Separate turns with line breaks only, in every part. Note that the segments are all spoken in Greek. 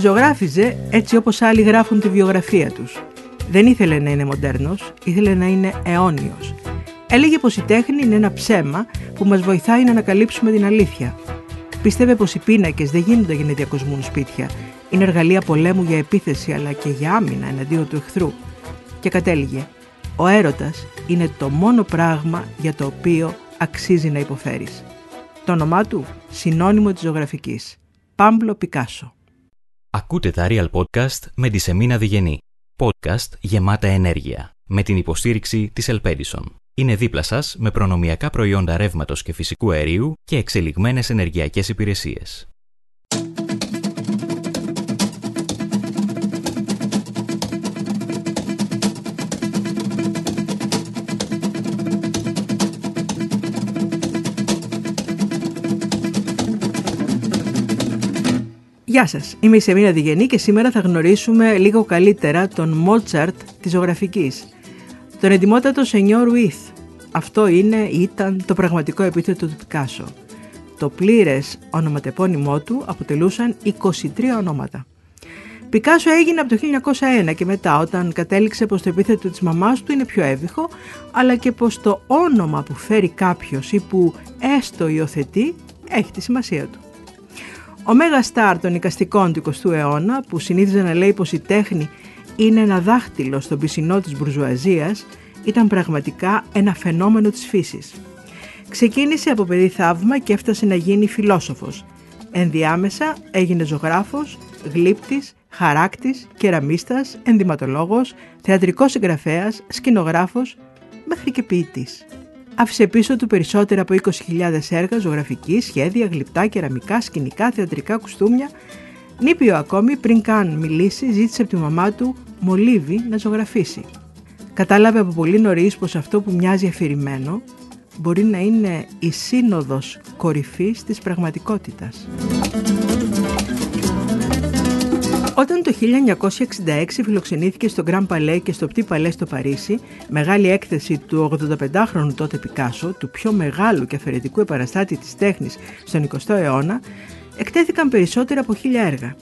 Ζωγράφιζε έτσι όπως άλλοι γράφουν τη βιογραφία τους. Δεν ήθελε να είναι μοντέρνος, ήθελε να είναι αιώνιος. Έλεγε πως η τέχνη είναι ένα ψέμα που μας βοηθάει να ανακαλύψουμε την αλήθεια. Πίστευε πως οι πίνακες δεν γίνονται για να διακοσμούν σπίτια. Είναι εργαλεία πολέμου για επίθεση αλλά και για άμυνα εναντίον του εχθρού. Και κατέληγε. Ο έρωτας είναι το μόνο πράγμα για το οποίο αξίζει να υποφέρεις. Το όνομά του, συνώνυμο της ζωγραφικής. Πάμπλο Πικάσο.
Ακούτε τα Real Podcast με τη Σεμίνα Διγενή. Podcast γεμάτα ενέργεια. Με την υποστήριξη της Ελπέντισον. Είναι δίπλα σας με προνομιακά προϊόντα ρεύματος και φυσικού αερίου και εξελιγμένες ενεργειακές υπηρεσίες.
Γεια σας, είμαι η Σεμίνα Διγενή και σήμερα θα γνωρίσουμε λίγο καλύτερα τον Μότσαρτ της ζωγραφικής. Τον εντυμότατο Σενιόρ Ουίθ. Αυτό είναι ή ήταν το πραγματικό επίθετο του Πικάσο. Το πλήρες ονοματεπώνυμό του αποτελούσαν 23 ονόματα. Πικάσο έγινε από το 1901 και μετά όταν κατέληξε πως το επίθετο της μαμάς του είναι πιο εύηχο αλλά και πως το όνομα που φέρει κάποιος ή που έστω υιοθετεί έχει τη σημασία του. Ο μέγα στάρ των οικαστικών του 20ου αιώνα, που συνήθιζε να λέει πως η τέχνη είναι ένα δάχτυλο στον πισινό της μπουρζουαζίας, ήταν πραγματικά ένα φαινόμενο της φύσης. Ξεκίνησε από παιδί θαύμα και έφτασε να γίνει φιλόσοφος. Ενδιάμεσα έγινε ζωγράφος, γλύπτης, χαράκτης, κεραμίστας, ενδυματολόγος, θεατρικός συγγραφέας, σκηνογράφος, μέχρι και ποιητής άφησε πίσω του περισσότερα από 20.000 έργα, ζωγραφική, σχέδια, γλυπτά, κεραμικά, σκηνικά, θεατρικά κουστούμια. Νήπιο ακόμη, πριν καν μιλήσει, ζήτησε από τη μαμά του μολύβι να ζωγραφίσει. Κατάλαβε από πολύ νωρίς πως αυτό που μοιάζει αφηρημένο μπορεί να είναι η σύνοδος κορυφής της πραγματικότητας. Όταν το 1966 φιλοξενήθηκε στο Grand Palais και στο Petit Palais στο Παρίσι, μεγάλη έκθεση του 85χρονου τότε Πικάσο, του πιο μεγάλου και αφαιρετικού επαναστάτη της τέχνης στον 20ο αιώνα, εκτέθηκαν περισσότερα από χίλια έργα.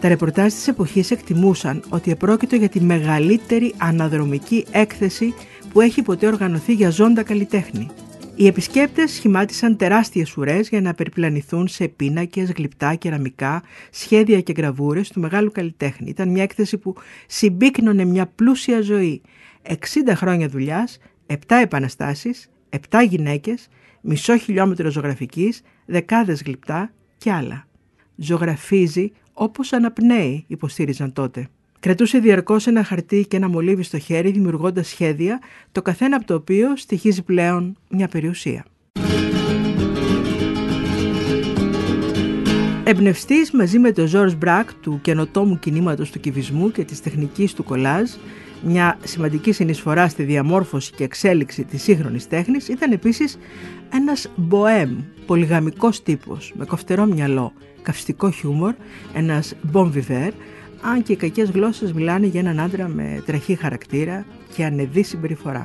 Τα ρεπορτάζ της εποχής εκτιμούσαν ότι επρόκειτο για τη μεγαλύτερη αναδρομική έκθεση που έχει ποτέ οργανωθεί για ζώντα καλλιτέχνη. Οι επισκέπτες σχημάτισαν τεράστιες ουρές για να περιπλανηθούν σε πίνακες, γλυπτά, κεραμικά, σχέδια και γραβούρες του μεγάλου καλλιτέχνη. Ήταν μια έκθεση που συμπίκνωνε μια πλούσια ζωή. 60 χρόνια δουλειάς, 7 επαναστάσεις, 7 γυναίκες, μισό χιλιόμετρο ζωγραφικής, δεκάδες γλυπτά και άλλα. Ζωγραφίζει όπως αναπνέει, υποστήριζαν τότε. Κρατούσε διαρκώς ένα χαρτί και ένα μολύβι στο χέρι, δημιουργώντας σχέδια, το καθένα από το οποίο στοιχίζει πλέον μια περιουσία. Εμπνευστής μαζί με τον Ζόρς Μπρακ του καινοτόμου κινήματος του κυβισμού και της τεχνικής του κολάζ, μια σημαντική συνεισφορά στη διαμόρφωση και εξέλιξη της σύγχρονης τέχνης ήταν επίσης ένας μποέμ, πολυγαμικός τύπος, με κοφτερό μυαλό, καυστικό χιούμορ, ένας bon αν και οι κακές γλώσσες μιλάνε για έναν άντρα με τραχή χαρακτήρα και ανεδή συμπεριφορά.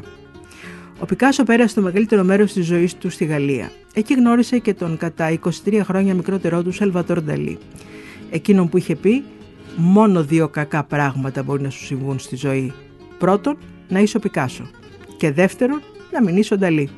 Ο Πικάσο πέρασε το μεγαλύτερο μέρος της ζωής του στη Γαλλία. Εκεί γνώρισε και τον κατά 23 χρόνια μικρότερό του Σελβατόρ Νταλή. Εκείνον που είχε πει «Μόνο δύο κακά πράγματα μπορεί να σου συμβούν στη ζωή. Πρώτον, να είσαι ο Πικάσο. Και δεύτερον, να μην είσαι ο Νταλή».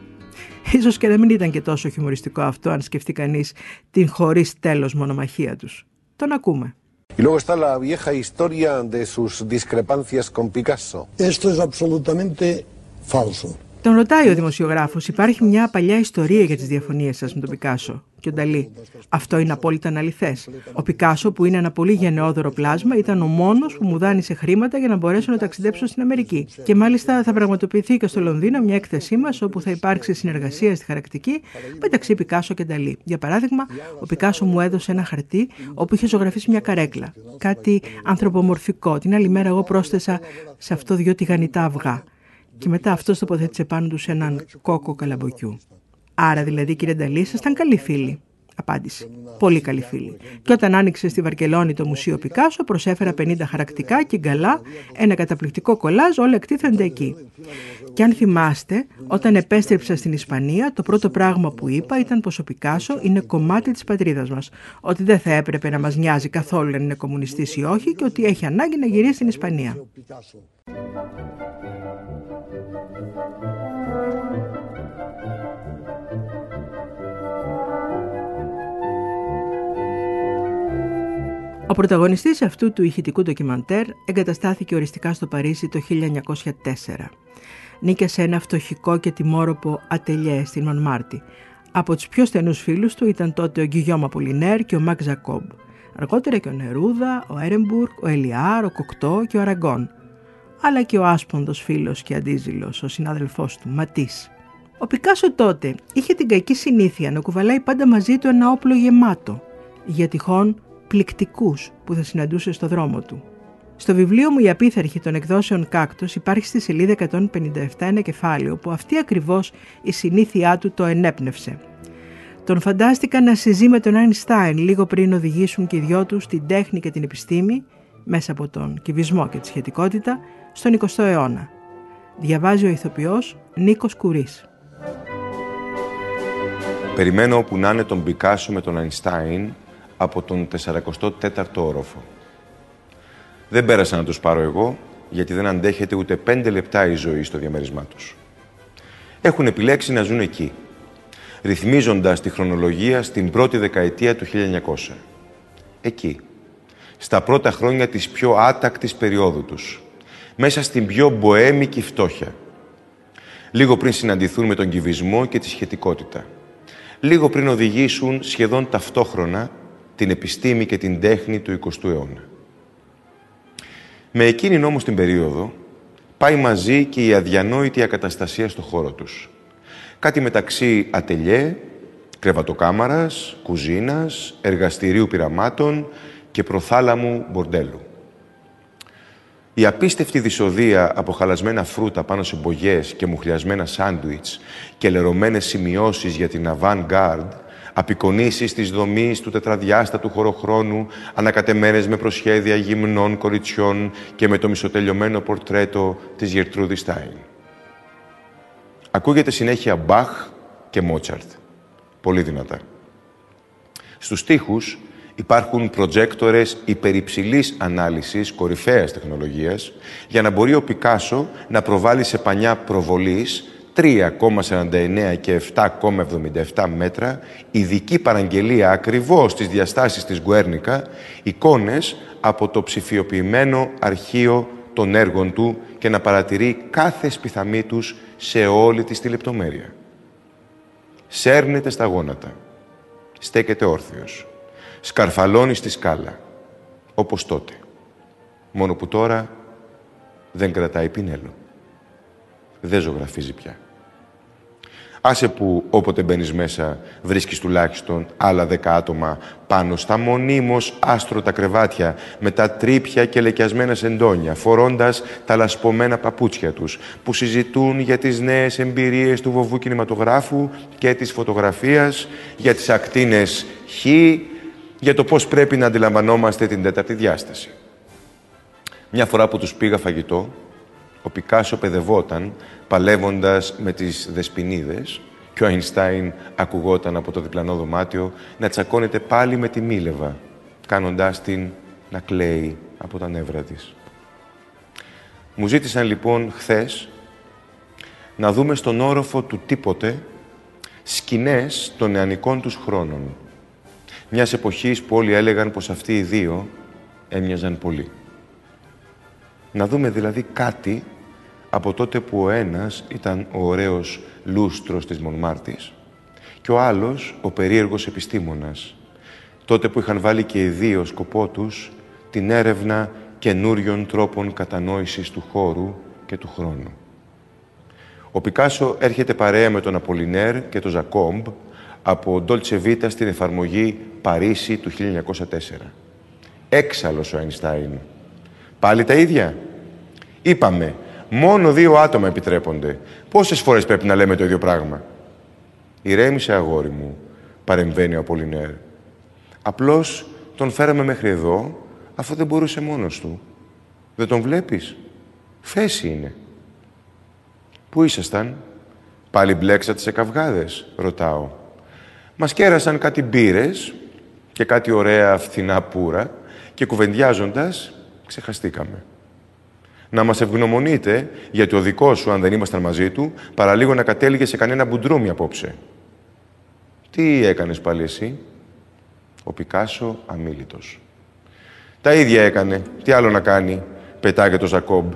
Ίσως και να μην ήταν και τόσο χιουμοριστικό αυτό αν σκεφτεί κανείς την χωρίς τέλος μονομαχία τους. Τον ακούμε.
Y luego está la vieja historia de sus discrepancias con Picasso.
Esto es absolutamente falso.
Τον ρωτάει ο δημοσιογράφος, υπάρχει μια παλιά ιστορία για τις διαφωνίες σας με τον Πικάσο. Και ο Νταλή. Αυτό είναι απόλυτα αναλυθές. Ο Πικάσο, που είναι ένα πολύ γενναιόδωρο πλάσμα, ήταν ο μόνος που μου δάνεισε χρήματα για να μπορέσω να ταξιδέψω στην Αμερική. Και μάλιστα θα πραγματοποιηθεί και στο Λονδίνο μια έκθεσή μας, όπου θα υπάρξει συνεργασία στη χαρακτική μεταξύ Πικάσο και Νταλή. Για παράδειγμα, ο Πικάσο μου έδωσε ένα χαρτί όπου είχε ζωγραφίσει μια καρέκλα. Κάτι ανθρωπομορφικό. Την άλλη μέρα εγώ πρόσθεσα σε αυτό δυο τηγανιτά αυγά και μετά αυτός τοποθέτησε πάνω τους έναν κόκο καλαμποκιού. Άρα δηλαδή κύριε Νταλή ήσασταν καλοί φίλοι. Απάντηση. Πολύ καλή φίλη. Και όταν άνοιξε στη Βαρκελόνη το Μουσείο Πικάσο, προσέφερα 50 χαρακτικά και γκαλά, ένα καταπληκτικό κολάζ, όλα εκτίθενται εκεί. Και αν θυμάστε, όταν επέστρεψα στην Ισπανία, το πρώτο πράγμα που είπα ήταν πως ο Πικάσο είναι κομμάτι της πατρίδας μας. Ότι δεν θα έπρεπε να μας νοιάζει καθόλου αν είναι κομμουνιστής ή όχι και ότι έχει ανάγκη να γυρίσει στην Ισπανία. Ο πρωταγωνιστής αυτού του ηχητικού ντοκιμαντέρ εγκαταστάθηκε οριστικά στο Παρίσι το 1904. Νίκε σε ένα φτωχικό και τιμόροπο ατελιέ στην Μονμάρτη. Από τους πιο στενούς φίλους του ήταν τότε ο Γκυγιώμα Απολινέρ και ο Μακ Ζακόμπ. Αργότερα και ο Νερούδα, ο Έρεμπουργκ, ο Ελιάρ, ο Κοκτό και ο Αραγκόν. Αλλά και ο άσπονδος φίλος και αντίζηλος, ο συνάδελφός του, Ματής. Ο Πικάσο τότε είχε την κακή συνήθεια να κουβαλάει πάντα μαζί του ένα όπλο γεμάτο, για τυχόν πληκτικούς που θα συναντούσε στο δρόμο του. Στο βιβλίο μου «Η απίθαρχη των εκδόσεων Κάκτος» υπάρχει στη σελίδα 157 ένα κεφάλαιο που αυτή ακριβώς η συνήθειά του το ενέπνευσε. Τον φαντάστηκα να συζεί με τον Άινστάιν λίγο πριν οδηγήσουν και οι δυο τους την τέχνη και την επιστήμη μέσα από τον κυβισμό και τη σχετικότητα στον 20ο αιώνα. Διαβάζει ο ηθοποιός Νίκος Κουρίς.
Περιμένω όπου να είναι τον Πικάσο με τον Αϊνστάιν από τον 44ο όροφο. Δεν πέρασα να τους πάρω εγώ, γιατί δεν αντέχεται ούτε πέντε λεπτά η ζωή στο διαμέρισμά τους. Έχουν επιλέξει να ζουν εκεί, ρυθμίζοντας τη χρονολογία στην πρώτη δεκαετία του 1900. Εκεί, στα πρώτα χρόνια της πιο άτακτης περίοδου τους, μέσα στην πιο μποέμικη φτώχεια, λίγο πριν συναντηθούν με τον κυβισμό και τη σχετικότητα, λίγο πριν οδηγήσουν σχεδόν ταυτόχρονα την επιστήμη και την τέχνη του 20ου αιώνα. Με εκείνη όμως την περίοδο πάει μαζί και η αδιανόητη ακαταστασία στο χώρο τους. Κάτι μεταξύ ατελιέ, κρεβατοκάμαρας, κουζίνας, εργαστηρίου πειραμάτων και προθάλαμου μπορντέλου. Η απίστευτη δυσοδεία από χαλασμένα φρούτα πάνω σε μπογιές και μουχλιασμένα σάντουιτς και λερωμένες σημειώσεις για την avant-garde απεικονίσεις της δομής του τετραδιάστατου χωροχρόνου, ανακατεμένες με προσχέδια γυμνών κοριτσιών και με το μισοτελειωμένο πορτρέτο της Γερτρούδης Στάιν. Ακούγεται συνέχεια Μπαχ και Μότσαρτ. Πολύ δυνατά. Στους στίχους υπάρχουν προτζέκτορες υπερυψηλής ανάλυσης κορυφαίας τεχνολογίας για να μπορεί ο Πικάσο να προβάλλει σε πανιά προβολής 3,49 και 7,77 μέτρα, ειδική παραγγελία ακριβώς στις διαστάσεις της Γκουέρνικα, εικόνες από το ψηφιοποιημένο αρχείο των έργων του και να παρατηρεί κάθε σπιθαμή τους σε όλη της τη λεπτομέρεια. Σέρνεται στα γόνατα, στέκεται όρθιος, σκαρφαλώνει στη σκάλα, όπως τότε. Μόνο που τώρα δεν κρατάει πινέλο. Δεν ζωγραφίζει πια. Άσε που όποτε μπαίνεις μέσα βρίσκεις τουλάχιστον άλλα δέκα άτομα πάνω στα μονίμως άστρωτα κρεβάτια με τα τρύπια και λεκιασμένα σεντόνια φορώντας τα λασπωμένα παπούτσια τους που συζητούν για τις νέες εμπειρίες του βοβού κινηματογράφου και της φωτογραφίας για τις ακτίνες χ για το πώς πρέπει να αντιλαμβανόμαστε την τέταρτη διάσταση. Μια φορά που τους πήγα φαγητό ο Πικάσο παιδευόταν παλεύοντας με τις δεσποινίδες και ο Αϊνστάιν ακουγόταν από το διπλανό δωμάτιο να τσακώνεται πάλι με τη Μίλεβα, κάνοντάς την να κλαίει από τα νεύρα της. Μου ζήτησαν λοιπόν χθες να δούμε στον όροφο του τίποτε σκηνές των νεανικών τους χρόνων. Μιας εποχής που όλοι έλεγαν πως αυτοί οι δύο έμοιαζαν πολύ. Να δούμε δηλαδή κάτι από τότε που ο ένας ήταν ο ωραίος λούστρος της Μονμάρτης και ο άλλος ο περίεργος επιστήμονας, τότε που είχαν βάλει και οι δύο σκοπό τους την έρευνα καινούριων τρόπων κατανόησης του χώρου και του χρόνου. Ο Πικάσο έρχεται παρέα με τον Απολινέρ και τον Ζακόμπ από Ντόλτσε Βίτα στην εφαρμογή Παρίσι του 1904. Έξαλλος ο Αϊνστάιν. Πάλι τα ίδια; Είπαμε, Μόνο δύο άτομα επιτρέπονται. Πόσες φορές πρέπει να λέμε το ίδιο πράγμα; Ηρέμησε, αγόρι μου. παρεμβαίνει ο Απολινέρ. Απλώς τον φέραμε μέχρι εδώ, αφού δεν μπορούσε μόνος του. Δεν τον βλέπεις; Φέση είναι. Πού ήσασταν; Πάλι μπλέξατε σε καυγάδες, ρωτάω. Μας κέρασαν κάτι μπύρες και κάτι ωραία φθηνά πουρα και κουβεντιάζοντας ξεχαστήκαμε. Να μας ευγνωμονείτε, γιατί ο δικός σου, αν δεν ήμασταν μαζί του, παραλίγο να κατέληγε σε κανένα μπουντρούμι απόψε. Τι έκανες πάλι εσύ; Ο Πικάσο αμήλυτος. Τα ίδια έκανε. Τι άλλο να κάνει; Πετάγε το Ζακόμπ.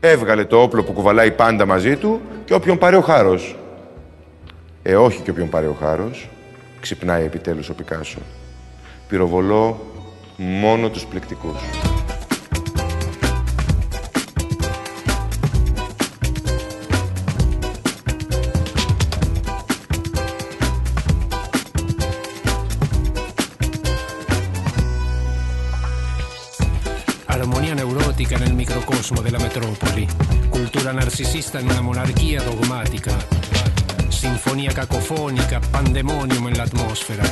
Έβγαλε το όπλο που κουβαλάει πάντα μαζί του και όποιον πάρει ο χάρος. Ε, όχι και όποιον πάρει ο χάρος. Ξυπνάει επιτέλους ο Πικάσο. Πυροβολώ μόνο τους πληκτικούς.
Microcosmo della metropoli, cultura narcisista in una monarchia dogmatica, sinfonia cacofonica, pandemonium nell'atmosfera,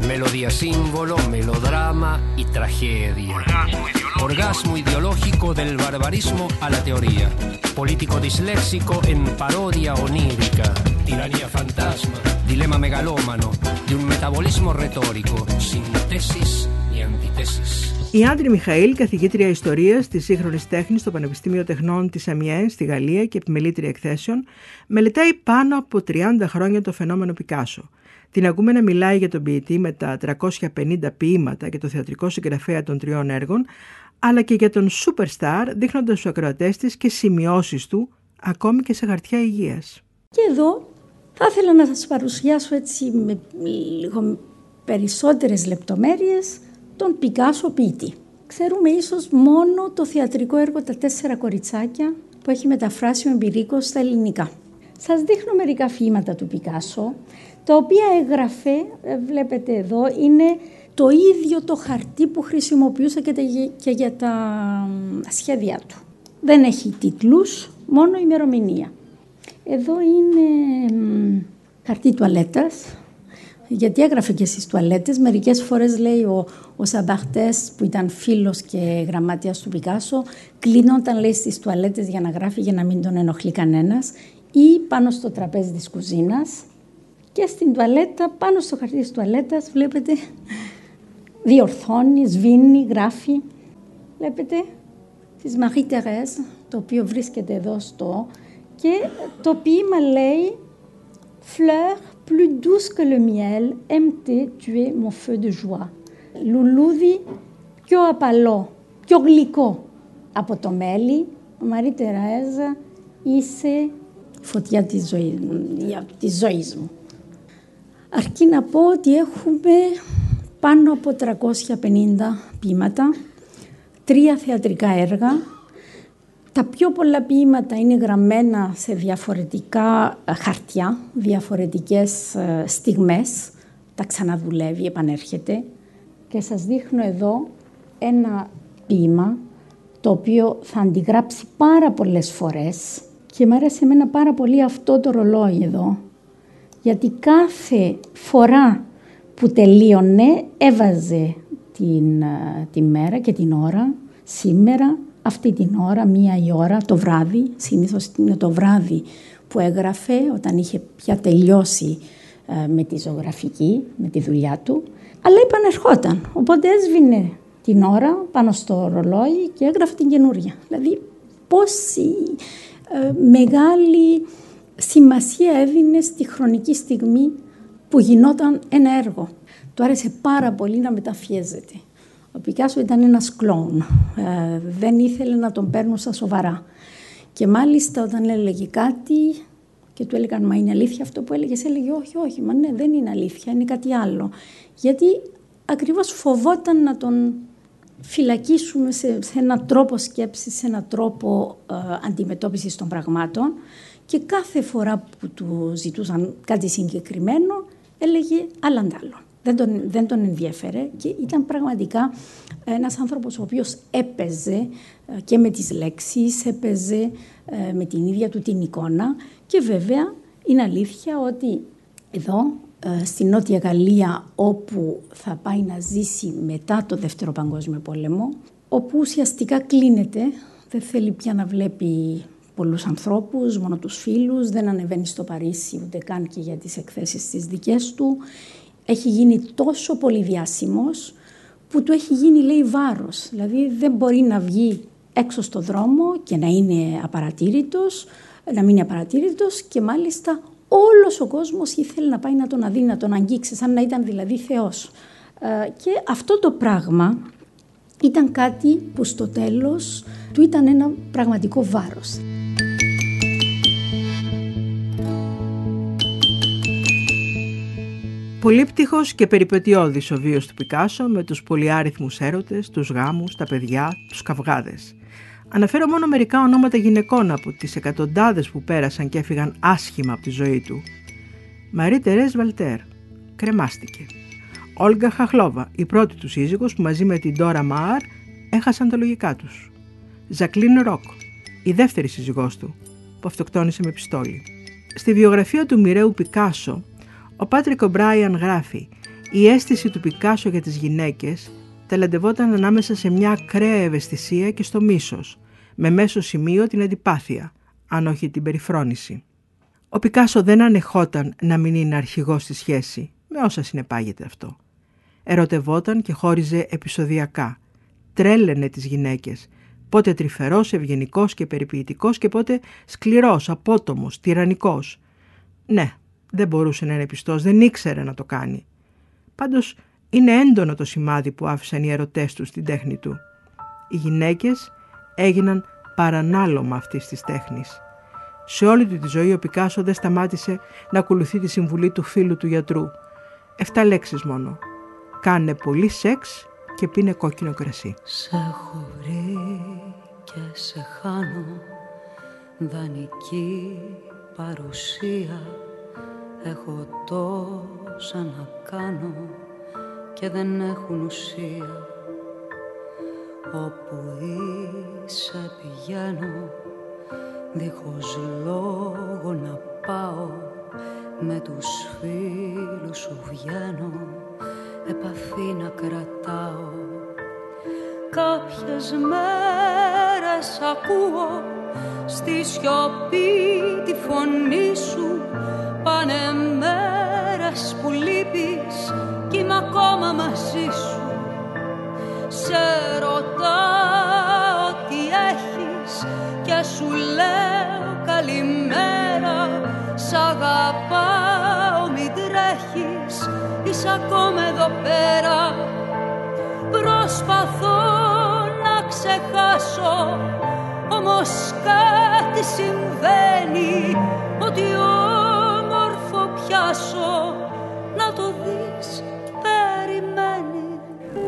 melodia simbolo, melodrama y tragedia. Orgasmo ideológico del barbarismo a la teoría, político disléxico en parodia onírica, tiranía fantasma, dilema megalómano, de un metabolismo retórico, sin tesis ni antitesis.
Η Άντρη Μιχαήλ, καθηγήτρια Ιστορίας της σύγχρονης τέχνης στο Πανεπιστήμιο Τεχνών της Αμιέ στη Γαλλία και επιμελήτρια εκθέσεων, μελετάει πάνω από 30 χρόνια το φαινόμενο Πικάσο. Την ακούμε να μιλάει για τον ποιητή με τα 350 ποίηματα και το θεατρικό συγγραφέα των τριών έργων, αλλά και για τον Superstar, δείχνοντας στους ακροατές της και σημειώσεις του, ακόμη και σε χαρτιά υγείας.
Και εδώ θα ήθελα να σας παρουσιάσω έτσι με λίγο περισσότερες λεπτομέρειες τον Πικάσο ποιητή. Ξέρουμε ίσως μόνο το θεατρικό έργο «Τα τέσσερα κοριτσάκια» που έχει μεταφράσει ο Εμπειρίκος στα ελληνικά. Σας δείχνω μερικά φήματα του Πικάσο, τα οποία έγραφε, ε, βλέπετε εδώ, είναι το ίδιο το χαρτί που χρησιμοποιούσε και για τα σχέδιά του. Δεν έχει τίτλους, μόνο ημερομηνία. Εδώ είναι χαρτί τουαλέτας, γιατί έγραφε και στις τουαλέτες. Μερικές φορές λέει ο, ο Σαμπαχτές που ήταν φίλος και γραμμάτιας του Πικάσο κλείνονταν λέει στις τουαλέτες για να γράφει για να μην τον ενοχλεί κανένας ή πάνω στο τραπέζι της κουζίνας και στην τουαλέτα, πάνω στο χαρτί της τουαλέτας βλέπετε διορθώνει, σβήνει, γράφει. Βλέπετε της Marie Thérèse, το οποίο βρίσκεται εδώ στο και το ποίημα λέει «Fleur plus douce que le miel, aime-t tu es mon feu de joie. Λουλούδι πιο απαλό, πιο γλυκό από το μέλι. Μαρή Τερέζα, είσαι φωτιά της ζωής, της ζωής μου. Αρκεί να πω ότι έχουμε πάνω από 350 ποίηματα, τρία θεατρικά έργα, τα πιο πολλά ποίηματα είναι γραμμένα σε διαφορετικά ε, χαρτιά, διαφορετικές ε, στιγμές. Τα ξαναδουλεύει, επανέρχεται. Και σας δείχνω εδώ ένα ποίημα το οποίο θα αντιγράψει πάρα πολλές φορές και μου άρεσε εμένα πάρα πολύ αυτό το ρολόι εδώ γιατί κάθε φορά που τελείωνε έβαζε την, ε, τη μέρα και την ώρα σήμερα αυτή την ώρα, μία η ώρα, το βράδυ, συνήθως είναι το βράδυ που έγραφε όταν είχε πια τελειώσει ε, με τη ζωγραφική, με τη δουλειά του, αλλά επανερχόταν. Οπότε έσβηνε την ώρα πάνω στο ρολόι και έγραφε την καινούρια. Δηλαδή πόση ε, μεγάλη σημασία έδινε στη χρονική στιγμή που γινόταν ένα έργο. Του άρεσε πάρα πολύ να μεταφιέζεται. Ο Πικάσο ήταν ένας κλόουν. Ε, δεν ήθελε να τον παίρνουν στα σοβαρά. Και μάλιστα όταν έλεγε κάτι και του έλεγαν «Μα είναι αλήθεια αυτό που έλεγες, έλεγε «Όχι, όχι, μα ναι, δεν είναι αλήθεια, είναι κάτι άλλο». Γιατί ακριβώς φοβόταν να τον φυλακίσουμε σε, σε έναν τρόπο σκέψης, σε έναν τρόπο ε, αντιμετώπισης των πραγμάτων και κάθε φορά που του ζητούσαν κάτι συγκεκριμένο έλεγε άλλαντάλλον δεν τον, δεν τον ενδιαφέρε και ήταν πραγματικά ένας άνθρωπος ο οποίος έπαιζε ε, και με τις λέξεις, έπαιζε ε, με την ίδια του την εικόνα. Και βέβαια είναι αλήθεια ότι εδώ ε, στη Νότια Γαλλία όπου θα πάει να ζήσει μετά το Δεύτερο Παγκόσμιο Πόλεμο όπου ουσιαστικά κλείνεται, δεν θέλει πια να βλέπει πολλούς ανθρώπους, μόνο τους φίλους, δεν ανεβαίνει στο Παρίσι ούτε καν και για τις εκθέσεις τις δικές του. Έχει γίνει τόσο πολύ διάσημος που του έχει γίνει λέει βάρος. Δηλαδή δεν μπορεί να βγει έξω στο δρόμο και να είναι απαρατήρητος, να μην είναι απαρατήρητος και μάλιστα όλος ο κόσμος ήθελε να πάει να τον αδεί, να τον αγγίξει, σαν να ήταν δηλαδή Θεός. Ε, και αυτό το πράγμα ήταν κάτι που στο τέλος του ήταν ένα πραγματικό βάρος.
Πολύπτυχος και περιπετειώδης ο βίος του Πικάσο με τους πολυάριθμους έρωτες, τους γάμους, τα παιδιά, τους καυγάδες. Αναφέρω μόνο μερικά ονόματα γυναικών από τις εκατοντάδες που πέρασαν και έφυγαν άσχημα από τη ζωή του. Μαρή Τερές Βαλτέρ, κρεμάστηκε. Όλγα Χαχλόβα, η πρώτη του σύζυγος που μαζί με την Ντόρα Μαάρ έχασαν τα λογικά τους. Ζακλίν Ροκ, η δεύτερη σύζυγός του, που αυτοκτόνησε με πιστόλι. Στη βιογραφία του μοιραίου Πικάσο, ο Πάτρικ Ομπράιαν γράφει «Η αίσθηση του Πικάσο για τις γυναίκες ταλαντευόταν ανάμεσα σε μια ακραία ευαισθησία και στο μίσος, με μέσο σημείο την αντιπάθεια, αν όχι την περιφρόνηση. Ο Πικάσο δεν ανεχόταν να μην είναι αρχηγός στη σχέση, με όσα συνεπάγεται αυτό. Ερωτευόταν και χώριζε επεισοδιακά. Τρέλαινε τις γυναίκες, πότε τρυφερός, ευγενικός και περιποιητικός και πότε σκληρός, απότομος, τυραννικός. Ναι, δεν μπορούσε να είναι πιστός, δεν ήξερε να το κάνει. Πάντως είναι έντονο το σημάδι που άφησαν οι ερωτές του στην τέχνη του. Οι γυναίκες έγιναν παρανάλωμα αυτής της τέχνης. Σε όλη του τη ζωή ο Πικάσο δεν σταμάτησε να ακολουθεί τη συμβουλή του φίλου του γιατρού. Εφτά λέξεις μόνο. Κάνε πολύ σεξ και πίνε κόκκινο κρασί.
Σε έχω βρει και σε χάνω δανεική παρουσία Έχω τόσα να κάνω και δεν έχουν ουσία. Όπου είσαι πηγαίνω. Δίχως λόγο να πάω. Με τους φίλους σου βγαίνω. Επαφή να κρατάω. Κάποιες μέρες ακούω Στη σιωπή τη φωνή σου Πάνε μέρες που λείπεις κι είμαι ακόμα μαζί σου. Σε ρωτάω τι έχεις και σου λέω καλημέρα Σ' αγαπάω μην τρέχεις είσαι ακόμα εδώ πέρα Προσπαθώ να ξεχάσω όμως κάτι συμβαίνει ότι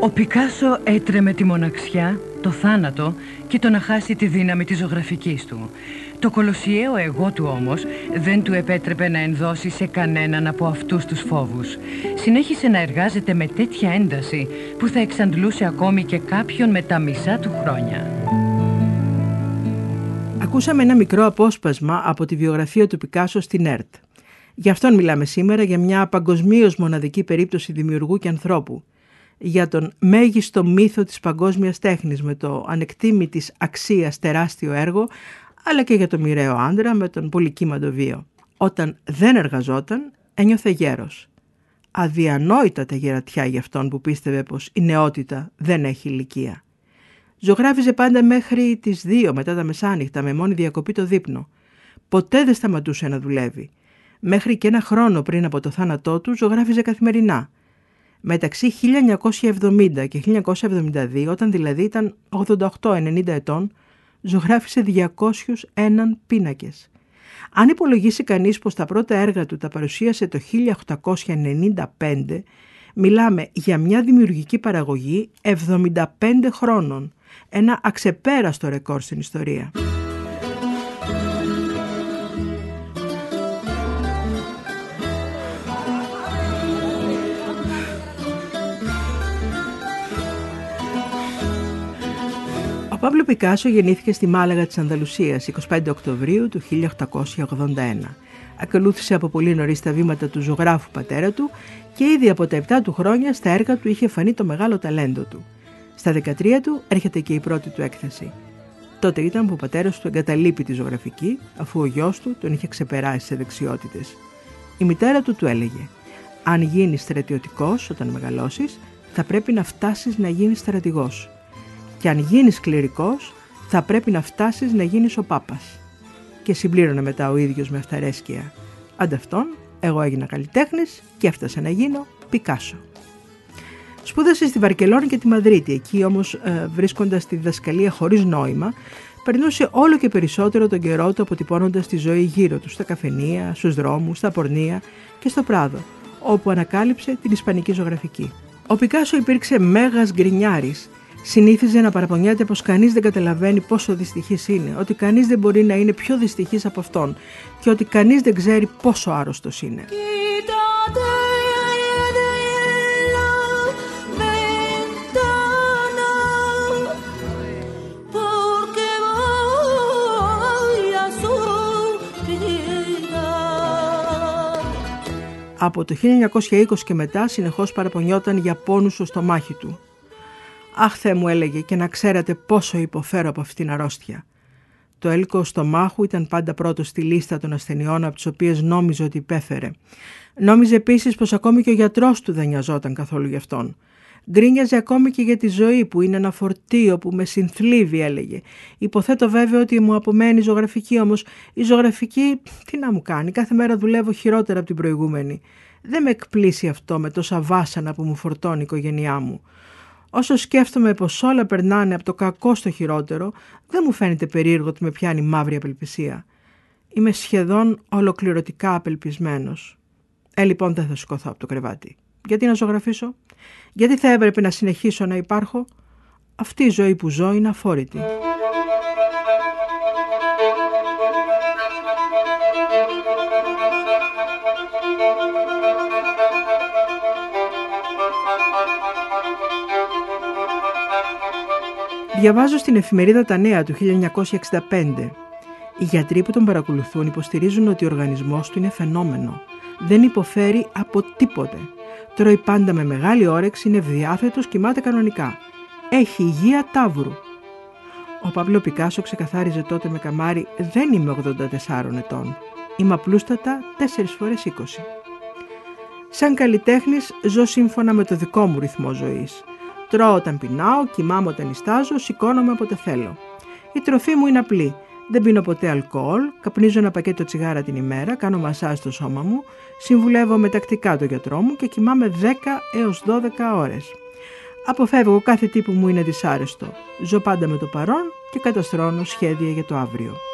Ο Πικάσο έτρεμε τη μοναξιά, το θάνατο και το να χάσει τη δύναμη της ζωγραφικής του. Το κολοσιαίο εγώ του όμως δεν του επέτρεπε να ενδώσει σε κανέναν από αυτούς τους φόβους. Συνέχισε να εργάζεται με τέτοια ένταση που θα εξαντλούσε ακόμη και κάποιον με τα μισά του χρόνια.
Ακούσαμε ένα μικρό απόσπασμα από τη βιογραφία του Πικάσο στην ΕΡΤ. Γι' αυτόν μιλάμε σήμερα για μια παγκοσμίως μοναδική περίπτωση δημιουργού και ανθρώπου. Για τον μέγιστο μύθο της παγκόσμιας τέχνης με το ανεκτήμητης αξίας τεράστιο έργο, αλλά και για τον μοιραίο άντρα με τον πολυκύμαντο βίο. Όταν δεν εργαζόταν, ένιωθε γέρος. Αδιανόητα τα γερατιά για αυτόν που πίστευε πως η νεότητα δεν έχει ηλικία. Ζωγράφιζε πάντα μέχρι τις δύο μετά τα μεσάνυχτα με μόνη διακοπή το δείπνο. Ποτέ δεν σταματούσε να δουλεύει μέχρι και ένα χρόνο πριν από το θάνατό του ζωγράφιζε καθημερινά. Μεταξύ 1970 και 1972, όταν δηλαδή ήταν 88-90 ετών, ζωγράφισε 201 πίνακες. Αν υπολογίσει κανείς πως τα πρώτα έργα του τα παρουσίασε το 1895, μιλάμε για μια δημιουργική παραγωγή 75 χρόνων, ένα αξεπέραστο ρεκόρ στην ιστορία. Παύλο Πικάσο γεννήθηκε στη Μάλαγα της Ανδαλουσίας 25 Οκτωβρίου του 1881. Ακολούθησε από πολύ νωρίς τα βήματα του ζωγράφου πατέρα του και ήδη από τα 7 του χρόνια στα έργα του είχε φανεί το μεγάλο ταλέντο του. Στα 13 του έρχεται και η πρώτη του έκθεση. Τότε ήταν που ο πατέρας του εγκαταλείπει τη ζωγραφική, αφού ο γιος του τον είχε ξεπεράσει σε δεξιότητες. Η μητέρα του του έλεγε: Αν γίνεις στρατιωτικός όταν μεγαλώσεις, θα πρέπει να φτάσεις να γίνεις στρατηγός. Και αν γίνεις κληρικός, θα πρέπει να φτάσεις να γίνεις ο Πάπας. Και συμπλήρωνε μετά ο ίδιος με αυταρέσκεια. Ανταυτόν, εγώ έγινα καλλιτέχνης και έφτασα να γίνω Πικάσο. Σπούδασες στη Βαρκελόνη και τη Μαδρίτη. Εκεί όμως, ε, βρίσκοντας τη διδασκαλία χωρίς νόημα, περνούσε όλο και περισσότερο τον καιρό του αποτυπώνοντας τη ζωή γύρω του, στα καφενεία, στους δρόμους, στα πορνεία και στο Πράδο, όπου ανακάλυψε την Ισπανική ζωγραφική. Ο Πικάσο υπήρξε μέγας γκρινιάρης. Συνήθιζε να παραπονιέται πως κανείς δεν καταλαβαίνει πόσο δυστυχής είναι, ότι κανείς δεν μπορεί να είναι πιο δυστυχής από αυτόν και ότι κανείς δεν ξέρει πόσο άρρωστος είναι. Από το 1920 και μετά συνεχώς παραπονιόταν για πόνους στο στομάχι του. «Αχ, Θεέ μου», έλεγε, «και να ξέρατε πόσο υποφέρω από αυτήν την αρρώστια». Το έλικο στομάχου ήταν πάντα πρώτο στη λίστα των ασθενειών από τις οποίες νόμιζε ότι υπέφερε. Νόμιζε επίσης πως ακόμη και ο γιατρός του δεν νοιαζόταν καθόλου γι' αυτόν. Γκρίνιαζε ακόμη και για τη ζωή που είναι ένα φορτίο που με συνθλίβει έλεγε. Υποθέτω βέβαια ότι μου απομένει η ζωγραφική όμως η ζωγραφική τι να μου κάνει κάθε μέρα δουλεύω χειρότερα από την προηγούμενη. Δεν με εκπλήσει αυτό με τόσα βάσανα που μου φορτώνει η οικογένειά μου. Όσο σκέφτομαι πως όλα περνάνε από το κακό στο χειρότερο, δεν μου φαίνεται περίεργο ότι με πιάνει μαύρη απελπισία. Είμαι σχεδόν ολοκληρωτικά απελπισμένος. Ε, λοιπόν δεν θα σηκωθώ από το κρεβάτι. Γιατί να ζωγραφίσω, γιατί θα έπρεπε να συνεχίσω να υπάρχω; Αυτή η ζωή που ζω είναι αφόρητη. Διαβάζω στην εφημερίδα Τα Νέα του 1965. Οι γιατροί που τον παρακολουθούν υποστηρίζουν ότι ο οργανισμός του είναι φαινόμενο. Δεν υποφέρει από τίποτε. Τρώει πάντα με μεγάλη όρεξη, είναι ευδιάθετος, κοιμάται κανονικά. Έχει υγεία τάβρου. Ο Παύλο Πικάσο ξεκαθάριζε τότε με καμάρι «Δεν είμαι 84 ετών. Είμαι απλούστατα 4 φορές 20». Σαν καλλιτέχνης ζω σύμφωνα με το δικό μου ρυθμό ζωής. Τρώω όταν πεινάω, κοιμάμαι όταν νιστάζω, σηκώνομαι όποτε θέλω. Η τροφή μου είναι απλή. Δεν πίνω ποτέ αλκοόλ, καπνίζω ένα πακέτο τσιγάρα την ημέρα, κάνω μασά στο σώμα μου, συμβουλεύω με τακτικά το γιατρό μου και κοιμάμαι 10 έως 12 ώρες. Αποφεύγω κάθε τι που μου είναι δυσάρεστο. Ζω πάντα με το παρόν και καταστρώνω σχέδια για το αύριο.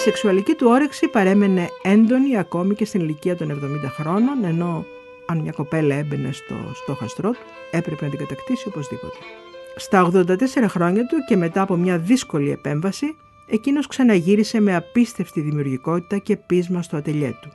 Η σεξουαλική του όρεξη παρέμενε έντονη ακόμη και στην ηλικία των 70 χρόνων, ενώ αν μια κοπέλα έμπαινε στο στόχαστρό του, έπρεπε να την κατακτήσει οπωσδήποτε. Στα 84 χρόνια του και μετά από μια δύσκολη επέμβαση, εκείνος ξαναγύρισε με απίστευτη δημιουργικότητα και πείσμα στο ατελιέ του.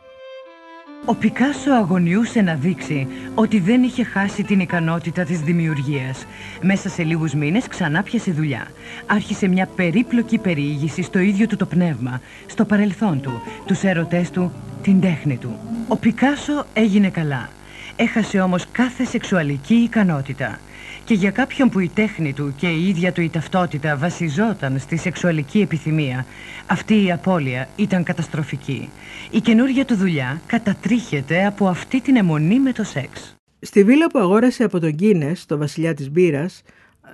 Ο Πικάσο αγωνιούσε να δείξει ότι δεν είχε χάσει την ικανότητα της δημιουργίας. Μέσα σε λίγους μήνες ξανά πιασε δουλειά. Άρχισε μια περίπλοκη περιήγηση στο ίδιο του το πνεύμα, στο παρελθόν του, τους έρωτές του, την τέχνη του. Ο Πικάσο έγινε καλά. Έχασε όμως κάθε σεξουαλική ικανότητα. Και για κάποιον που η τέχνη του και η ίδια του η ταυτότητα βασιζόταν στη σεξουαλική επιθυμία, αυτή η απώλεια ήταν καταστροφική. Η καινούργια του δουλειά κατατρίχεται από αυτή την αιμονή με το σεξ.
Στη βίλα που αγόρασε από τον Γκίνες, το βασιλιά της μπύρας,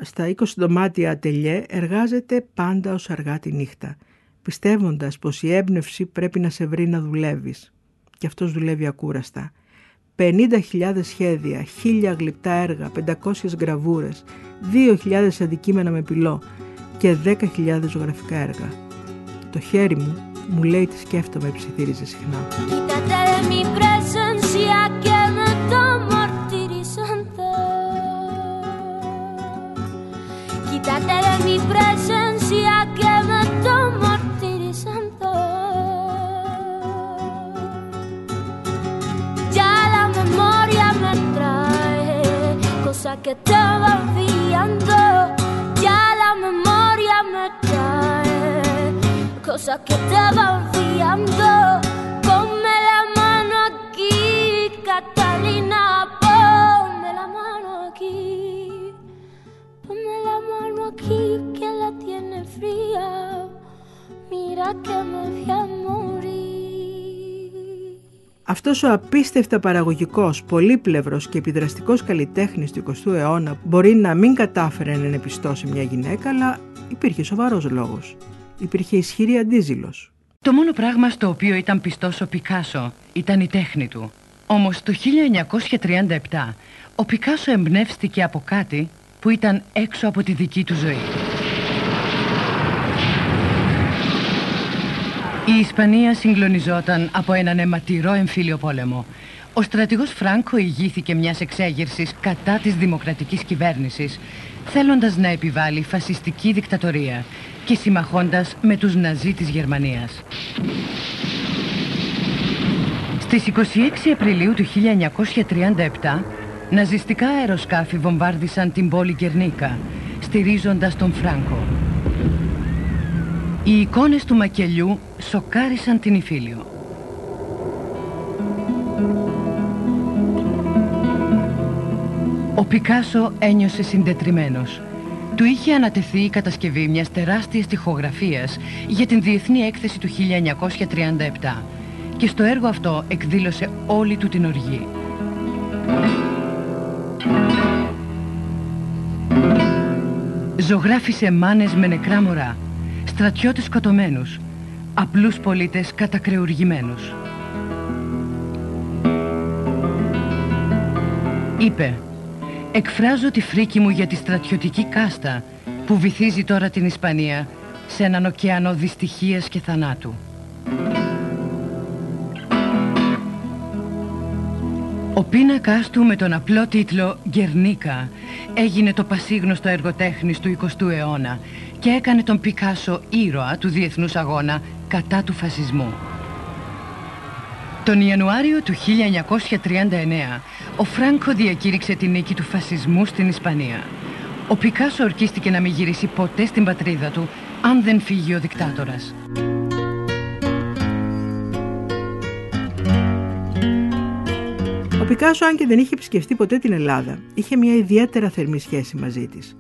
στα 20 δωμάτια ατελιέ εργάζεται πάντα ως αργά τη νύχτα, πιστεύοντας πως η έμπνευση πρέπει να σε βρει να δουλεύεις. Και αυτός δουλεύει ακούραστα. 50.000 σχέδια, 1.000 γλυπτά έργα, 500 γραβούρες, 2.000 αντικείμενα με πυλό και 10.000 ζωγραφικά έργα. Το χέρι μου μου λέει τι σκέφτομαι, ψιθύριζε συχνά. Que estaba enviando, ya la memoria me trae.
cosas que te fiando. Ponme la mano aquí, Catalina, ponme la mano aquí. Ponme la mano aquí, que la tiene fría. Mira que me voy a morir.
Αυτός ο απίστευτα παραγωγικός, πολύπλευρος και επιδραστικός καλλιτέχνης του 20ου αιώνα μπορεί να μην κατάφερε να ενεπιστώσει μια γυναίκα, αλλά υπήρχε σοβαρός λόγος. Υπήρχε ισχυρή αντίζηλος.
Το μόνο πράγμα στο οποίο ήταν πιστός ο Πικάσο ήταν η τέχνη του. Όμως το 1937 ο Πικάσο εμπνεύστηκε από κάτι που ήταν έξω από τη δική του ζωή. Η Ισπανία συγκλονιζόταν από έναν αιματηρό εμφύλιο πόλεμο. Ο στρατηγός Φράνκο ηγήθηκε μιας εξέγερσης κατά της δημοκρατικής κυβέρνησης, θέλοντας να επιβάλλει φασιστική δικτατορία και συμμαχώντας με τους Ναζί της Γερμανίας. Στις 26 Απριλίου του 1937, ναζιστικά αεροσκάφη βομβάρδισαν την πόλη Κερνίκα, στηρίζοντας τον Φράνκο. Οι εικόνες του μακελιού σοκάρισαν την Ιφίλιο. Ο Πικάσο ένιωσε συντετριμένος. Του είχε ανατεθεί η κατασκευή μιας τεράστιας τοιχογραφίας για την Διεθνή Έκθεση του 1937 και στο έργο αυτό εκδήλωσε όλη του την οργή. Ζωγράφισε μάνες με νεκρά μωρά, στρατιώτες σκοτωμένους, απλούς πολίτες κατακρεουργημένους. Είπε «Εκφράζω τη φρίκη μου για τη στρατιωτική κάστα που βυθίζει τώρα την Ισπανία σε έναν ωκεανό δυστυχίας και θανάτου». Ο πίνακάς του με τον απλό τίτλο «Γκερνίκα» έγινε το πασίγνωστο εργοτέχνης του 20ου αιώνα και έκανε τον Πικάσο ήρωα του διεθνούς αγώνα κατά του φασισμού. Τον Ιανουάριο του 1939 ο Φράνκο διακήρυξε τη νίκη του φασισμού στην Ισπανία. Ο Πικάσο ορκίστηκε να μην γυρίσει ποτέ στην πατρίδα του αν δεν φύγει ο δικτάτορας.
Πικάσο, αν και δεν είχε επισκεφτεί ποτέ την Ελλάδα, είχε μια ιδιαίτερα θερμή σχέση μαζί της.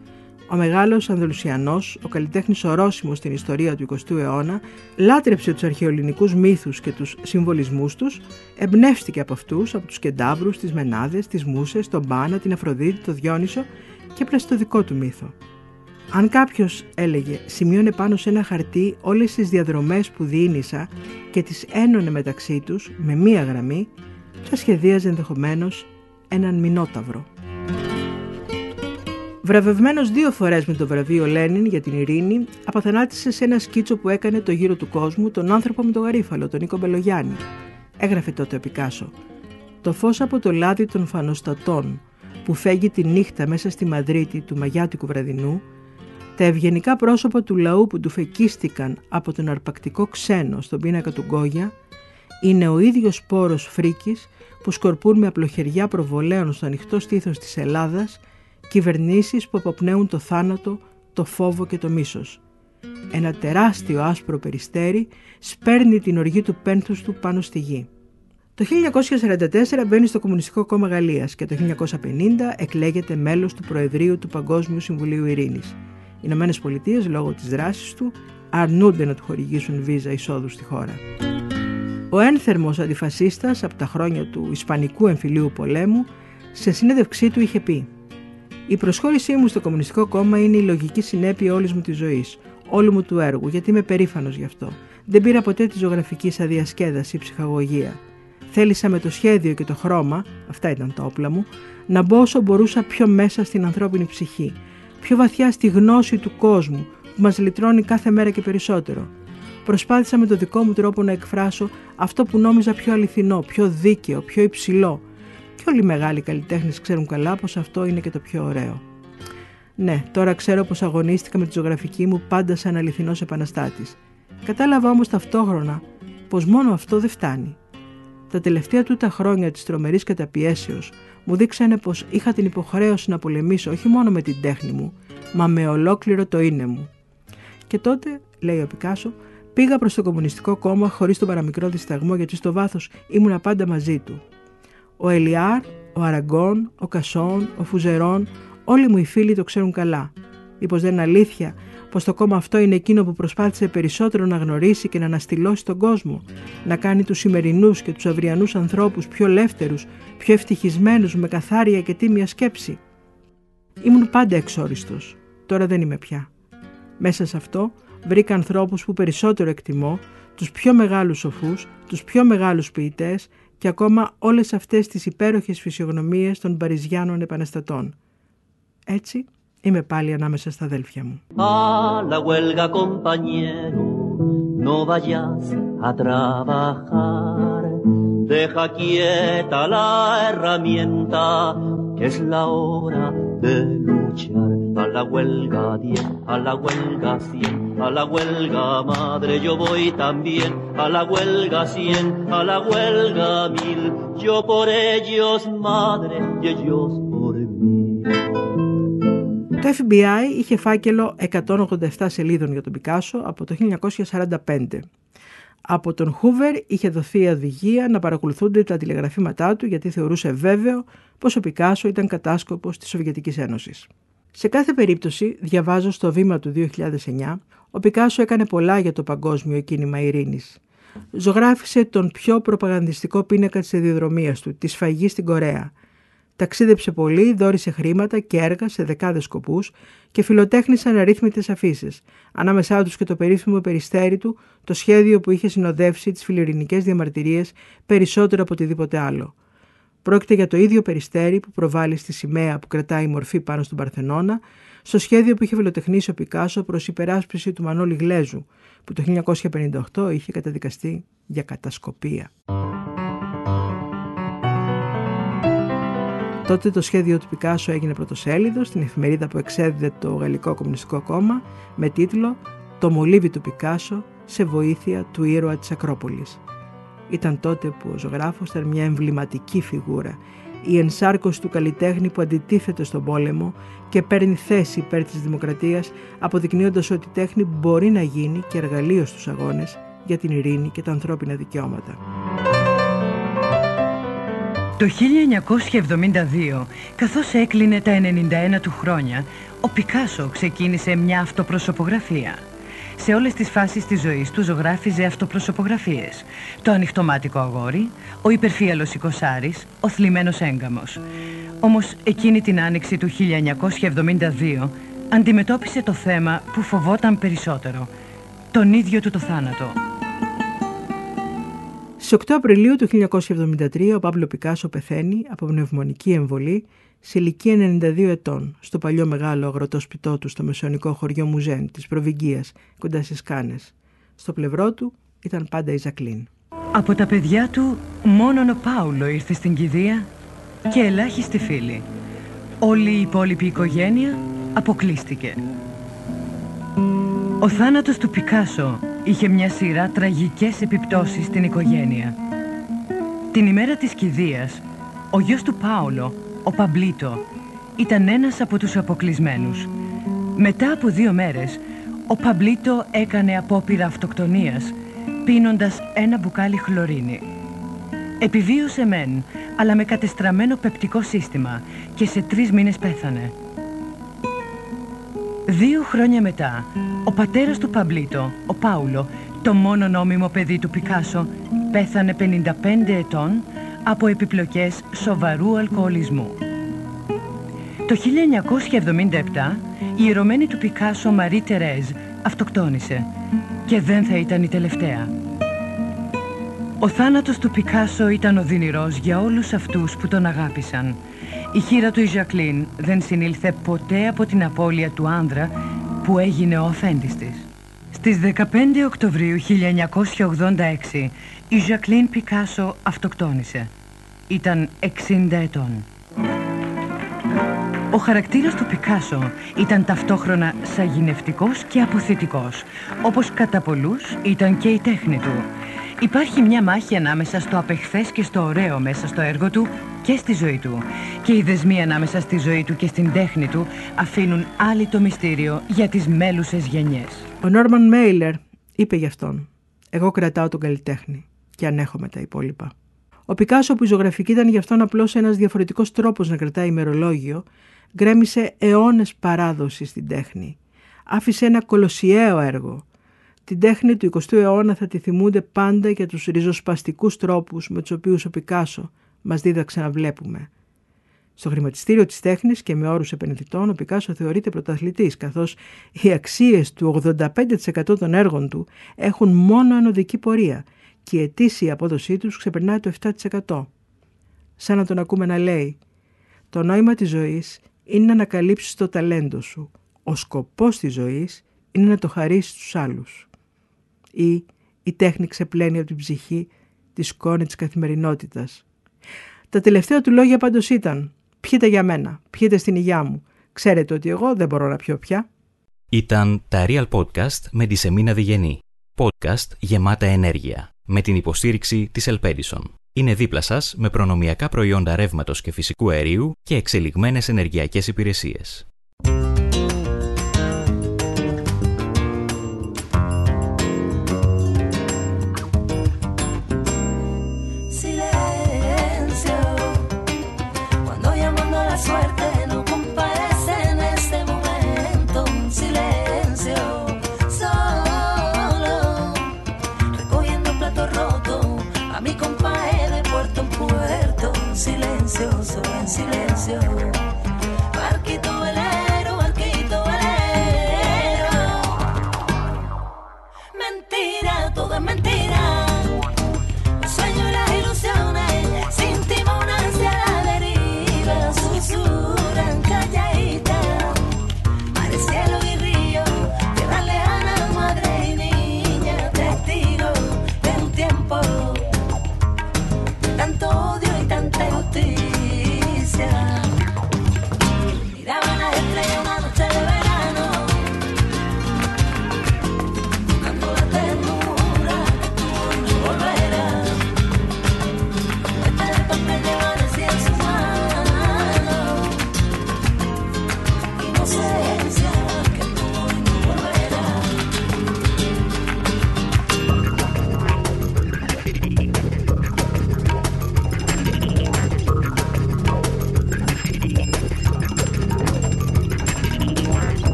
Ο μεγάλος Ανδελουσιανό, ο καλλιτέχνης ορόσημος στην ιστορία του 20ου αιώνα, λάτρεψε τους αρχαιοελληνικούς μύθους και τους συμβολισμούς τους, εμπνεύστηκε από αυτούς, από τους κεντάβρους, τις μενάδες, τις μουσες, τον Πάνα, την Αφροδίτη, τον Διόνυσο και έπλασε το δικό του μύθο. Αν κάποιος έλεγε σημείωνε πάνω σε ένα χαρτί όλες τις διαδρομές που διήνυσα και τις ένωνε μεταξύ τους με μία γραμμή, θα σχεδίαζε ενδεχομένως έναν μηνόταυρο. Βραβευμένος δύο φορές με το βραβείο Λένιν για την ειρήνη, απαθανάτησε σε ένα σκίτσο που έκανε το γύρο του κόσμου τον άνθρωπο με το γαρίφαλο, τον Νίκο Μπελογιάννη. Έγραφε τότε ο Πικάσο. Το φως από το λάδι των φανοστατών που φέγγει τη νύχτα μέσα στη Μαδρίτη του Μαγιάτικου βραδινού, τα ευγενικά πρόσωπα του λαού που του φεκίστηκαν από τον αρπακτικό ξένο στον πίνακα του Γκόγια, είναι ο ίδιος σπόρος φρίκης που σκορπούν με απλοχεριά προβολέων στο ανοιχτό στήθος της Ελλάδας κυβερνήσεις που αποπνέουν το θάνατο, το φόβο και το μίσος. Ένα τεράστιο άσπρο περιστέρι σπέρνει την οργή του πένθους του πάνω στη γη. Το 1944 μπαίνει στο Κομμουνιστικό Κόμμα Γαλλίας και το 1950 εκλέγεται μέλος του Προεδρείου του Παγκόσμιου Συμβουλίου Ειρήνης. Οι Ηνωμένες Πολιτείες, λόγω της δράσης του, αρνούνται να του χορηγήσουν βίζα εισόδου στη χώρα. Ο ένθερμος αντιφασίστας από τα χρόνια του Ισπανικού εμφυλίου πολέμου σε συνέντευξή του είχε πει η προσχώρησή μου στο Κομμουνιστικό Κόμμα είναι η λογική συνέπεια όλης μου της ζωής, όλου μου του έργου, γιατί είμαι περήφανος γι' αυτό. Δεν πήρα ποτέ τη ζωγραφική σαν διασκέδαση ή ψυχαγωγία. Θέλησα με το σχέδιο και το χρώμα, αυτά ήταν τα όπλα μου, να μπω όσο μπορούσα πιο μέσα στην ανθρώπινη ψυχή, πιο βαθιά στη γνώση του κόσμου που μας λυτρώνει κάθε μέρα και περισσότερο. Προσπάθησα με το δικό μου τρόπο να εκφράσω αυτό που νόμιζα πιο αληθινό, πιο δίκαιο, πιο υψηλό, και όλοι οι μεγάλοι καλλιτέχνες ξέρουν καλά πως αυτό είναι και το πιο ωραίο. Ναι, τώρα ξέρω πως αγωνίστηκα με τη ζωγραφική μου πάντα σαν αληθινός επαναστάτης. Κατάλαβα όμως ταυτόχρονα πως μόνο αυτό δεν φτάνει. Τα τελευταία τούτα χρόνια της τρομερής καταπιέσεως μου δείξανε πως είχα την υποχρέωση να πολεμήσω όχι μόνο με την τέχνη μου, μα με ολόκληρο το είναι μου. Και τότε, λέει ο Πικάσο, Πήγα προς το Κομμουνιστικό Κόμμα χωρίς τον παραμικρό δισταγμό, γιατί στο βάθος ήμουνα πάντα μαζί του. Ο Ελιάρ, ο Αραγκόν, ο Κασόν, ο Φουζερόν, όλοι μου οι φίλοι το ξέρουν καλά. Μήπω δεν είναι αλήθεια πως το κόμμα αυτό είναι εκείνο που προσπάθησε περισσότερο να γνωρίσει και να αναστηλώσει τον κόσμο, να κάνει τους σημερινούς και τους αυριανούς ανθρώπους πιο ελεύθερους, πιο ευτυχισμένους, με καθάρια και τίμια σκέψη. Ήμουν πάντα εξόριστος. Τώρα δεν είμαι πια. Μέσα σε αυτό βρήκα ανθρώπους που περισσότερο εκτιμώ, τους πιο μεγάλους σοφούς, τους πιο μεγάλους ποιητές και ακόμα όλες αυτές τις υπέροχες φυσιογνωμίες των Παριζιάνων επαναστατών. Έτσι είμαι πάλι ανάμεσα στα αδέλφια μου.
A la huelga, compañero, no vayas a trabajar. Deja quieta la herramienta, que es la hora de luchar. A la huelga 10, a la huelga 100, a la huelga madre yo voy también. A la huelga 100, a la huelga 1000, yo por ellos madre y ellos por mí.
Το FBI είχε φάκελο 187 σελίδων για τον Πικάσο από το 1945. Από τον Χούβερ είχε δοθεί οδηγία να παρακολουθούνται τα τηλεγραφήματά του γιατί θεωρούσε βέβαιο πως ο Πικάσο ήταν κατάσκοπος της Σοβιετικής Ένωσης. Σε κάθε περίπτωση, διαβάζω στο βήμα του 2009, ο Πικάσο έκανε πολλά για το παγκόσμιο κίνημα ειρήνης. Ζωγράφισε τον πιο προπαγανδιστικό πίνακα της διαδρομίας του, τη σφαγή στην Κορέα, Ταξίδεψε πολύ, δόρισε χρήματα και έργα σε δεκάδες σκοπούς και φιλοτέχνησαν αρρύθμιτες αφήσεις. Ανάμεσά τους και το περίφημο περιστέρι του, το σχέδιο που είχε συνοδεύσει τις φιλιρινικές διαμαρτυρίες περισσότερο από οτιδήποτε άλλο. Πρόκειται για το ίδιο περιστέρι που προβάλλει στη σημαία που κρατάει η μορφή πάνω στον Παρθενώνα, στο σχέδιο που είχε φιλοτεχνήσει ο Πικάσο προς υπεράσπιση του Μανώλη Γλέζου, που το 1958 είχε καταδικαστεί για κατασκοπία. Τότε το σχέδιο του Πικάσο έγινε πρωτοσέλιδο στην εφημερίδα που εξέδιδε το Γαλλικό Κομμουνιστικό Κόμμα με τίτλο «Το μολύβι του Πικάσο σε βοήθεια του ήρωα της Ακρόπολης». Ήταν τότε που ο ζωγράφος ήταν μια εμβληματική φιγούρα, η ενσάρκωση του καλλιτέχνη που αντιτίθεται στον πόλεμο και παίρνει θέση υπέρ της δημοκρατίας, αποδεικνύοντας ότι η τέχνη μπορεί να γίνει και εργαλείο στους αγώνες για την ειρήνη και τα ανθρώπινα δικαιώματα.
Το 1972, καθώς έκλεινε τα 91 του χρόνια, ο Πικάσο ξεκίνησε μια αυτοπροσωπογραφία. Σε όλες τις φάσεις της ζωής του ζωγράφιζε αυτοπροσωπογραφίες. Το ανοιχτομάτικο αγόρι, ο υπερφύαλος οικοσάρης, ο θλιμμένος έγκαμος. Όμως εκείνη την άνοιξη του 1972 αντιμετώπισε το θέμα που φοβόταν περισσότερο. Τον ίδιο του το θάνατο.
Στις 8 Απριλίου του 1973 ο Παύλο Πικάσο πεθαίνει από πνευμονική εμβολή σε ηλικία 92 ετών στο παλιό μεγάλο αγροτό σπιτό του στο μεσαιωνικό χωριό Μουζέν της Προβυγγίας κοντά στις Κάνες. Στο πλευρό του ήταν πάντα η Ζακλίν.
Από τα παιδιά του μόνον ο Πάουλο ήρθε στην κηδεία και ελάχιστοι φίλοι. Όλη η υπόλοιπη οικογένεια αποκλείστηκε. Ο θάνατος του Πικάσο είχε μια σειρά τραγικές επιπτώσεις στην οικογένεια. Την ημέρα της κηδείας, ο γιος του Πάολο, ο Παμπλίτο, ήταν ένας από τους αποκλεισμένους. Μετά από δύο μέρες, ο Παμπλίτο έκανε απόπειρα αυτοκτονίας, πίνοντας ένα μπουκάλι χλωρίνη. Επιβίωσε μεν, αλλά με κατεστραμμένο πεπτικό σύστημα και σε τρεις μήνες πέθανε. Δύο χρόνια μετά, ο πατέρας του Παμπλίτο, ο Πάουλο, το μόνο νόμιμο παιδί του Πικάσο, πέθανε 55 ετών από επιπλοκές σοβαρού αλκοολισμού. Το 1977 η ιερωμένη του Πικάσο Μαρή Τερέζ αυτοκτόνησε και δεν θα ήταν η τελευταία. Ο θάνατος του Πικάσο ήταν οδυνηρός για όλους αυτούς που τον αγάπησαν. Η χείρα του η Ζακλίν δεν συνήλθε ποτέ από την απώλεια του άνδρα που έγινε ο αφέντης της. Στις 15 Οκτωβρίου 1986 η Ζακλίν Πικάσο αυτοκτόνησε. Ήταν 60 ετών. Ο χαρακτήρας του Πικάσο ήταν ταυτόχρονα σαγηνευτικός και αποθητικός, όπως κατά πολλούς ήταν και η τέχνη του. Υπάρχει μια μάχη ανάμεσα στο απεχθές και στο ωραίο μέσα στο έργο του και στη ζωή του. Και οι δεσμοί ανάμεσα στη ζωή του και στην τέχνη του αφήνουν άλλη το μυστήριο για τις μέλουσες γενιές.
Ο Νόρμαν Μέιλερ είπε γι' αυτόν Εγώ κρατάω τον καλλιτέχνη και ανέχομαι τα υπόλοιπα. Ο Πικάσο, που η ζωγραφική ήταν γι' αυτόν απλώς ένας διαφορετικός τρόπος να κρατάει ημερολόγιο, γκρέμισε αιώνες παράδοση στην τέχνη. Άφησε ένα κολοσιαίο έργο. Την τέχνη του 20ου αιώνα θα τη θυμούνται πάντα για τους ριζοσπαστικούς τρόπους με τους οποίους ο Πικάσο μας δίδαξε να βλέπουμε. Στο χρηματιστήριο της τέχνης και με όρους επενδυτών ο Πικάσο θεωρείται πρωταθλητής καθώς οι αξίες του 85% των έργων του έχουν μόνο ανωδική πορεία και η ετήσια απόδοσή τους ξεπερνάει το 7%. Σαν να τον ακούμε να λέει «Το νόημα της ζωής είναι να ανακαλύψεις το ταλέντο σου. Ο σκοπός της ζωής είναι να το χαρίσεις στους άλλους». Ή «Η τέχνη ξεπλένει από την ψυχή τη σκόνη της καθημερινότητας». Τα τελευταία του λόγια πάντως ήταν «Πιείτε για μένα, πιείτε στην υγειά μου. Ξέρετε ότι εγώ δεν μπορώ να πιω πια».
Ήταν τα Real Podcast με τη Σεμίνα Διγενή. Podcast γεμάτα ενέργεια με την υποστήριξη της Ελπέντισον. Είναι δίπλα σας με προνομιακά προϊόντα ρεύματος και φυσικού αερίου και εξελιγμένες ενεργειακές υπηρεσίες. silencioso, bien silencio.